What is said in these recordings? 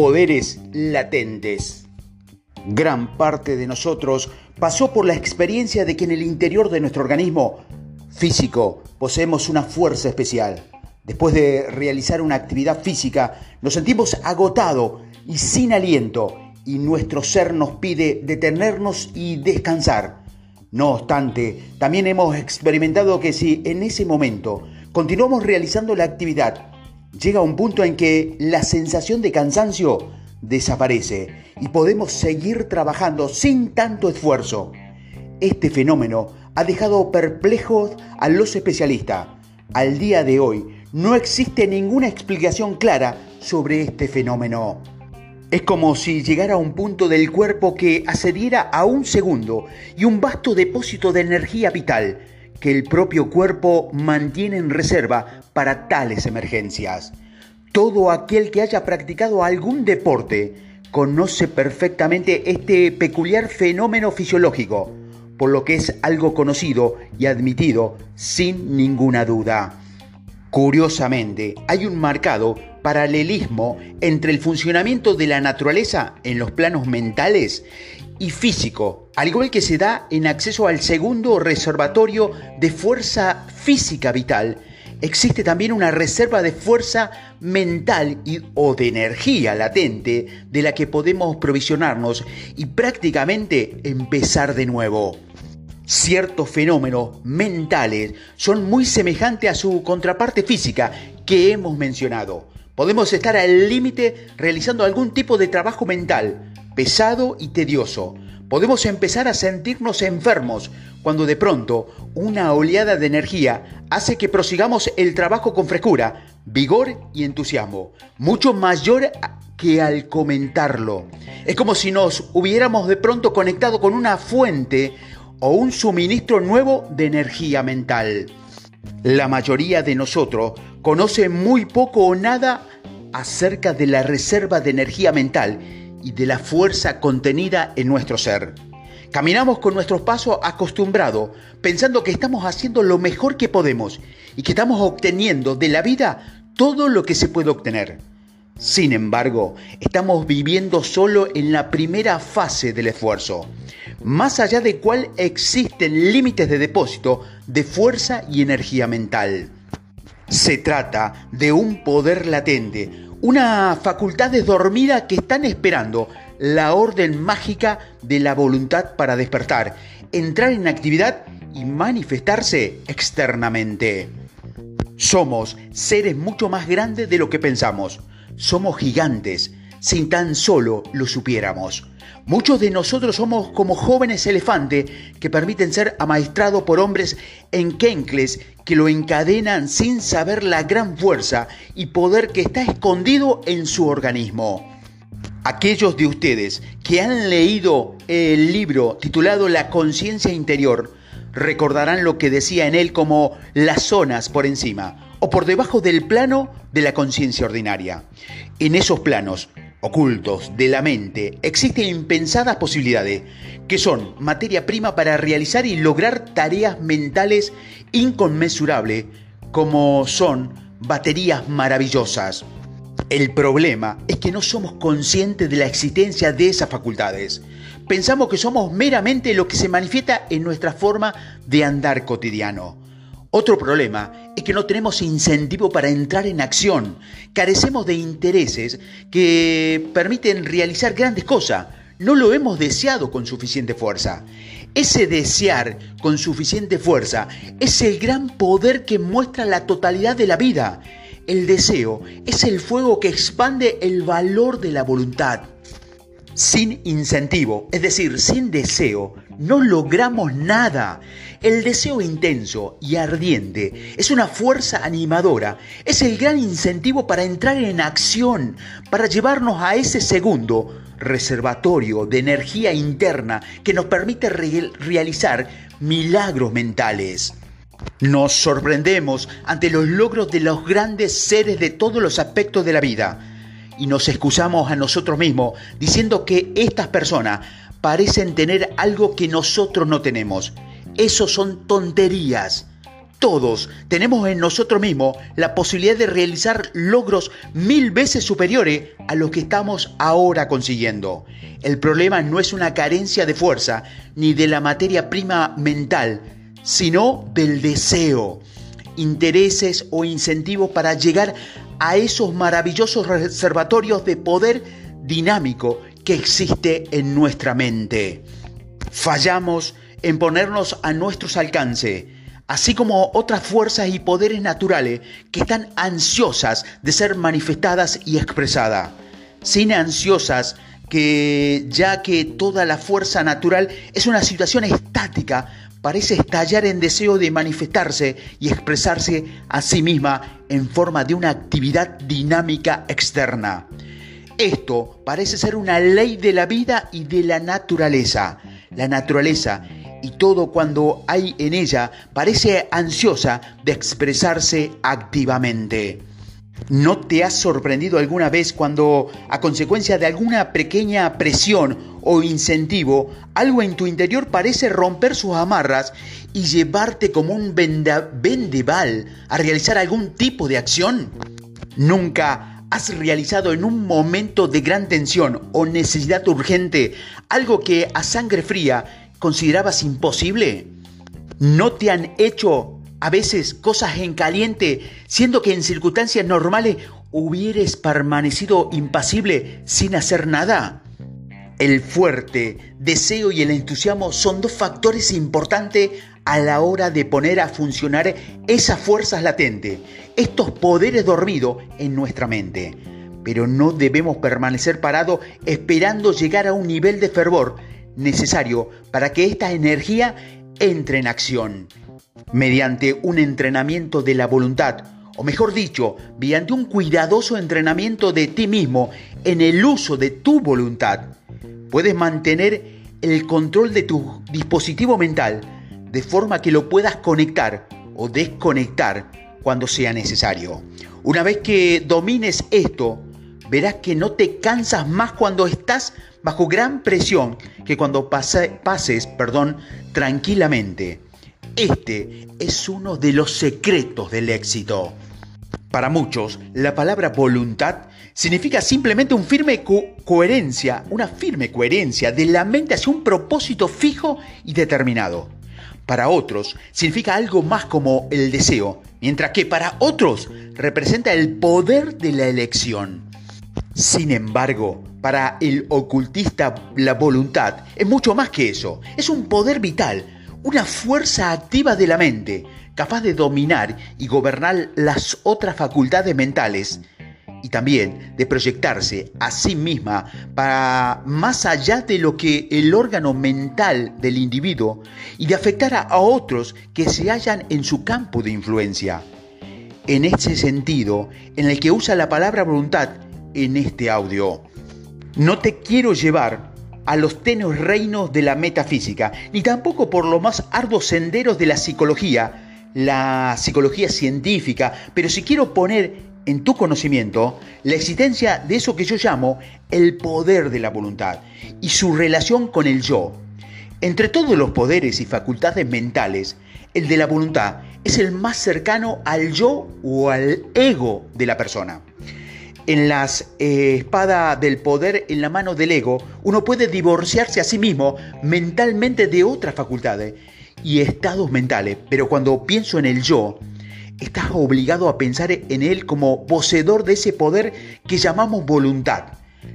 poderes latentes. Gran parte de nosotros pasó por la experiencia de que en el interior de nuestro organismo físico poseemos una fuerza especial. Después de realizar una actividad física, nos sentimos agotados y sin aliento y nuestro ser nos pide detenernos y descansar. No obstante, también hemos experimentado que si en ese momento continuamos realizando la actividad, llega un punto en que la sensación de cansancio desaparece y podemos seguir trabajando sin tanto esfuerzo. Este fenómeno ha dejado perplejos a los especialistas. Al día de hoy no existe ninguna explicación clara sobre este fenómeno. Es como si llegara a un punto del cuerpo que accediera a un segundo y un vasto depósito de energía vital que el propio cuerpo mantiene en reserva para tales emergencias. Todo aquel que haya practicado algún deporte conoce perfectamente este peculiar fenómeno fisiológico, por lo que es algo conocido y admitido sin ninguna duda. Curiosamente, hay un marcado paralelismo entre el funcionamiento de la naturaleza en los planos mentales y físico, al igual que se da en acceso al segundo reservatorio de fuerza física vital, existe también una reserva de fuerza mental y, o de energía latente de la que podemos provisionarnos y prácticamente empezar de nuevo. Ciertos fenómenos mentales son muy semejantes a su contraparte física que hemos mencionado. Podemos estar al límite realizando algún tipo de trabajo mental, pesado y tedioso. Podemos empezar a sentirnos enfermos cuando de pronto una oleada de energía hace que prosigamos el trabajo con frescura, vigor y entusiasmo, mucho mayor que al comentarlo. Es como si nos hubiéramos de pronto conectado con una fuente o un suministro nuevo de energía mental. La mayoría de nosotros conoce muy poco o nada acerca de la reserva de energía mental y de la fuerza contenida en nuestro ser. Caminamos con nuestros pasos acostumbrados, pensando que estamos haciendo lo mejor que podemos y que estamos obteniendo de la vida todo lo que se puede obtener. Sin embargo, estamos viviendo solo en la primera fase del esfuerzo, más allá de cuál existen límites de depósito de fuerza y energía mental. Se trata de un poder latente, una facultad dormida que están esperando la orden mágica de la voluntad para despertar, entrar en actividad y manifestarse externamente. Somos seres mucho más grandes de lo que pensamos. Somos gigantes, sin tan solo lo supiéramos. Muchos de nosotros somos como jóvenes elefantes que permiten ser amaestrados por hombres enquencles que lo encadenan sin saber la gran fuerza y poder que está escondido en su organismo. Aquellos de ustedes que han leído el libro titulado La conciencia interior recordarán lo que decía en él como las zonas por encima o por debajo del plano de la conciencia ordinaria. En esos planos ocultos de la mente existen impensadas posibilidades que son materia prima para realizar y lograr tareas mentales inconmensurables como son baterías maravillosas. El problema es que no somos conscientes de la existencia de esas facultades. Pensamos que somos meramente lo que se manifiesta en nuestra forma de andar cotidiano. Otro problema es que no tenemos incentivo para entrar en acción. Carecemos de intereses que permiten realizar grandes cosas. No lo hemos deseado con suficiente fuerza. Ese desear con suficiente fuerza es el gran poder que muestra la totalidad de la vida. El deseo es el fuego que expande el valor de la voluntad. Sin incentivo, es decir, sin deseo, no logramos nada. El deseo intenso y ardiente es una fuerza animadora, es el gran incentivo para entrar en acción, para llevarnos a ese segundo reservatorio de energía interna que nos permite realizar milagros mentales. Nos sorprendemos ante los logros de los grandes seres de todos los aspectos de la vida y nos excusamos a nosotros mismos diciendo que estas personas parecen tener algo que nosotros no tenemos. Eso son tonterías. todos tenemos en nosotros mismos la posibilidad de realizar logros mil veces superiores a los que estamos ahora consiguiendo. El problema no es una carencia de fuerza ni de la materia prima mental, sino del deseo, intereses o incentivos para llegar a esos maravillosos reservatorios de poder dinámico que existe en nuestra mente. Fallamos en ponernos a nuestros alcances así como otras fuerzas y poderes naturales que están ansiosas de ser manifestadas y expresadas. Sin ansiosas que ya que toda la fuerza natural es una situación estática, parece estallar en deseo de manifestarse y expresarse a sí misma en forma de una actividad dinámica externa. Esto parece ser una ley de la vida y de la naturaleza. La naturaleza y todo cuando hay en ella parece ansiosa de expresarse activamente. ¿No te has sorprendido alguna vez cuando, a consecuencia de alguna pequeña presión o incentivo, algo en tu interior parece romper sus amarras y llevarte como un vendeval a realizar algún tipo de acción? ¿Nunca has realizado en un momento de gran tensión o necesidad urgente algo que a sangre fría considerabas imposible? ¿No te han hecho a veces cosas en caliente, siendo que en circunstancias normales hubieres permanecido impasible sin hacer nada? El fuerte deseo y el entusiasmo son dos factores importantes a la hora de poner a funcionar esas fuerzas latentes, estos poderes dormidos en nuestra mente. Pero no debemos permanecer parados esperando llegar a un nivel de fervor necesario para que esta energía entre en acción. Mediante un entrenamiento de la voluntad, o mejor dicho, mediante un cuidadoso entrenamiento de ti mismo en el uso de tu voluntad, puedes mantener el control de tu dispositivo mental de forma que lo puedas conectar o desconectar cuando sea necesario. Una vez que domines esto, verás que no te cansas más cuando estás bajo gran presión que cuando pases perdón, tranquilamente. Este es uno de los secretos del éxito. Para muchos, la palabra voluntad significa simplemente un firme coherencia, una firme coherencia de la mente hacia un propósito fijo y determinado. Para otros, significa algo más como el deseo, mientras que para otros representa el poder de la elección. Sin embargo, para el ocultista la voluntad es mucho más que eso. Es un poder vital, una fuerza activa de la mente, capaz de dominar y gobernar las otras facultades mentales y también de proyectarse a sí misma para más allá de lo que el órgano mental del individuo y de afectar a otros que se hallan en su campo de influencia. En ese sentido, en el que usa la palabra voluntad, en este audio. No te quiero llevar a los tenues reinos de la metafísica, ni tampoco por los más arduos senderos de la psicología, la psicología científica, pero si quiero poner en tu conocimiento la existencia de eso que yo llamo el poder de la voluntad y su relación con el yo. Entre todos los poderes y facultades mentales, el de la voluntad es el más cercano al yo o al ego de la persona en las eh, espada del poder en la mano del ego, uno puede divorciarse a sí mismo mentalmente de otras facultades y estados mentales, pero cuando pienso en el yo, estás obligado a pensar en él como poseedor de ese poder que llamamos voluntad.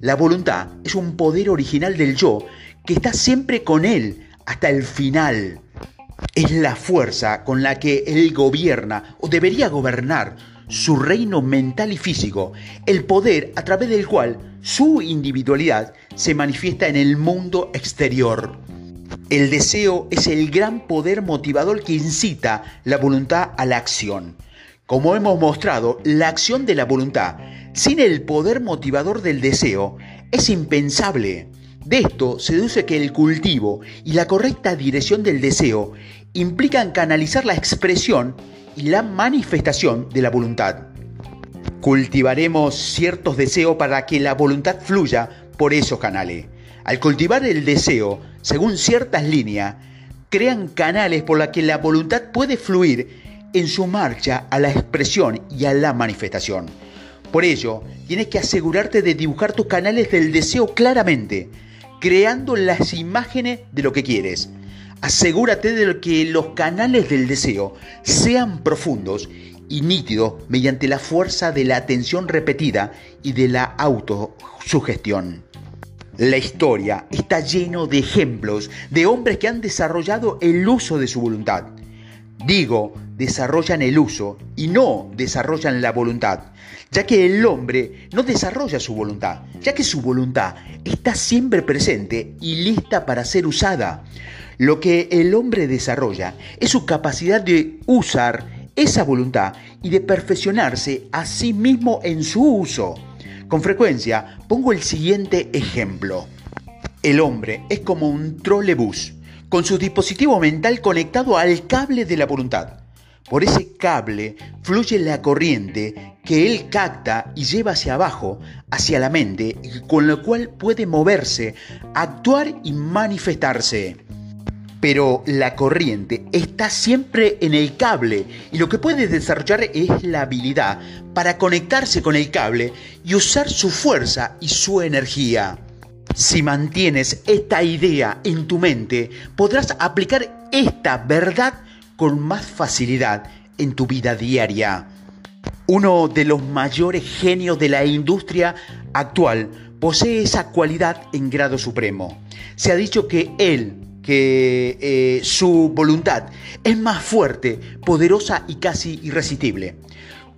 La voluntad es un poder original del yo que está siempre con él hasta el final. Es la fuerza con la que él gobierna o debería gobernar su reino mental y físico, el poder a través del cual su individualidad se manifiesta en el mundo exterior. El deseo es el gran poder motivador que incita la voluntad a la acción. Como hemos mostrado, la acción de la voluntad sin el poder motivador del deseo es impensable. De esto se deduce que el cultivo y la correcta dirección del deseo implican canalizar la expresión y la manifestación de la voluntad. Cultivaremos ciertos deseos para que la voluntad fluya por esos canales. Al cultivar el deseo, según ciertas líneas, crean canales por los que la voluntad puede fluir en su marcha a la expresión y a la manifestación. Por ello, tienes que asegurarte de dibujar tus canales del deseo claramente, creando las imágenes de lo que quieres. Asegúrate de que los canales del deseo sean profundos y nítidos mediante la fuerza de la atención repetida y de la autosugestión. La historia está lleno de ejemplos de hombres que han desarrollado el uso de su voluntad. Digo, desarrollan el uso y no desarrollan la voluntad, ya que el hombre no desarrolla su voluntad, ya que su voluntad está siempre presente y lista para ser usada. Lo que el hombre desarrolla es su capacidad de usar esa voluntad y de perfeccionarse a sí mismo en su uso. Con frecuencia pongo el siguiente ejemplo. El hombre es como un trolebús con su dispositivo mental conectado al cable de la voluntad. Por ese cable fluye la corriente que él capta y lleva hacia abajo, hacia la mente, con lo cual puede moverse, actuar y manifestarse. Pero la corriente está siempre en el cable y lo que puede desarrollar es la habilidad para conectarse con el cable y usar su fuerza y su energía. Si mantienes esta idea en tu mente, podrás aplicar esta verdad con más facilidad en tu vida diaria. Uno de los mayores genios de la industria actual posee esa cualidad en grado supremo. Se ha dicho que él, que eh, su voluntad es más fuerte, poderosa y casi irresistible.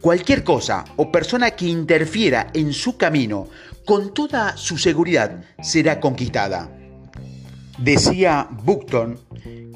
Cualquier cosa o persona que interfiera en su camino con toda su seguridad será conquistada. Decía Buckton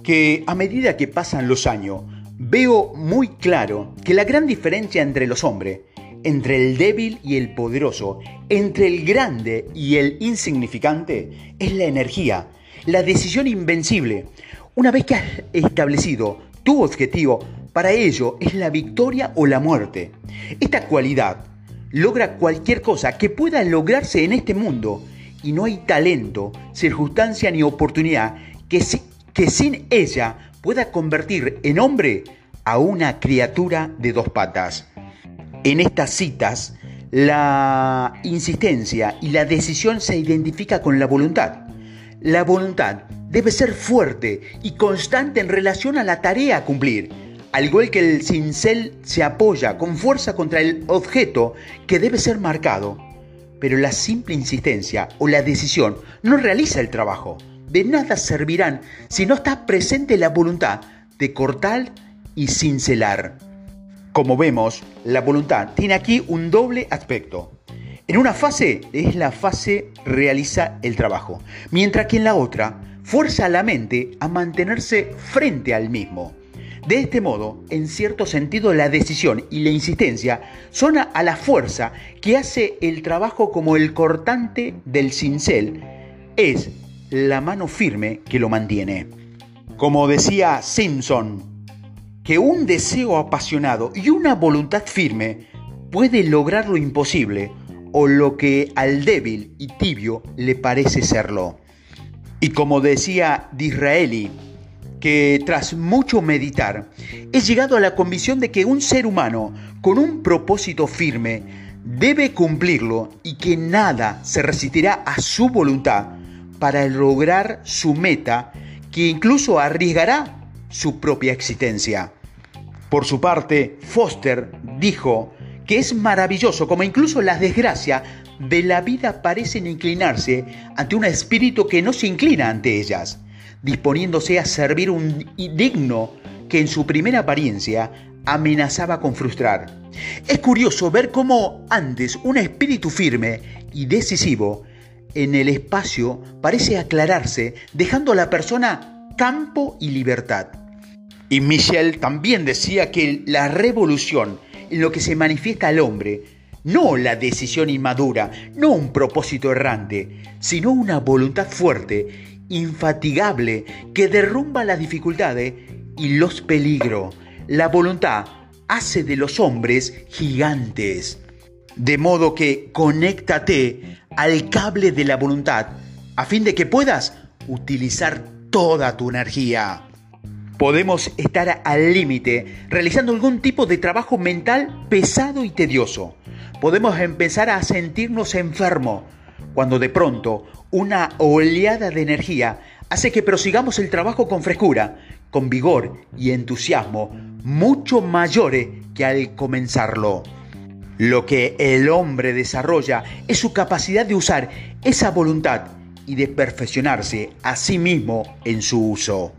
que a medida que pasan los años, veo muy claro que la gran diferencia entre los hombres, entre el débil y el poderoso, entre el grande y el insignificante, es la energía, la decisión invencible. Una vez que has establecido tu objetivo, para ello es la victoria o la muerte. Esta cualidad logra cualquier cosa que pueda lograrse en este mundo y no hay talento, circunstancia ni oportunidad que, que sin ella pueda convertir en hombre a una criatura de dos patas. En estas citas, la insistencia y la decisión se identifica con la voluntad. La voluntad debe ser fuerte y constante en relación a la tarea a cumplir al igual que el cincel se apoya con fuerza contra el objeto que debe ser marcado, pero la simple insistencia o la decisión no realiza el trabajo. De nada servirán si no está presente la voluntad de cortar y cincelar. Como vemos, la voluntad tiene aquí un doble aspecto. En una fase es la fase realiza el trabajo, mientras que en la otra fuerza a la mente a mantenerse frente al mismo. De este modo, en cierto sentido, la decisión y la insistencia son a la fuerza que hace el trabajo como el cortante del cincel, es la mano firme que lo mantiene. Como decía Simpson, que un deseo apasionado y una voluntad firme puede lograr lo imposible o lo que al débil y tibio le parece serlo. Y como decía Disraeli, que tras mucho meditar he llegado a la convicción de que un ser humano con un propósito firme debe cumplirlo y que nada se resistirá a su voluntad para lograr su meta que incluso arriesgará su propia existencia. Por su parte, Foster dijo que es maravilloso como incluso las desgracias de la vida parecen inclinarse ante un espíritu que no se inclina ante ellas disponiéndose a servir un digno que en su primera apariencia amenazaba con frustrar. Es curioso ver cómo antes un espíritu firme y decisivo en el espacio parece aclararse, dejando a la persona campo y libertad. Y Michel también decía que la revolución en lo que se manifiesta al hombre, no la decisión inmadura, no un propósito errante, sino una voluntad fuerte infatigable que derrumba las dificultades y los peligros. La voluntad hace de los hombres gigantes. De modo que conéctate al cable de la voluntad a fin de que puedas utilizar toda tu energía. Podemos estar al límite realizando algún tipo de trabajo mental pesado y tedioso. Podemos empezar a sentirnos enfermos cuando de pronto una oleada de energía hace que prosigamos el trabajo con frescura, con vigor y entusiasmo mucho mayores que al comenzarlo. Lo que el hombre desarrolla es su capacidad de usar esa voluntad y de perfeccionarse a sí mismo en su uso.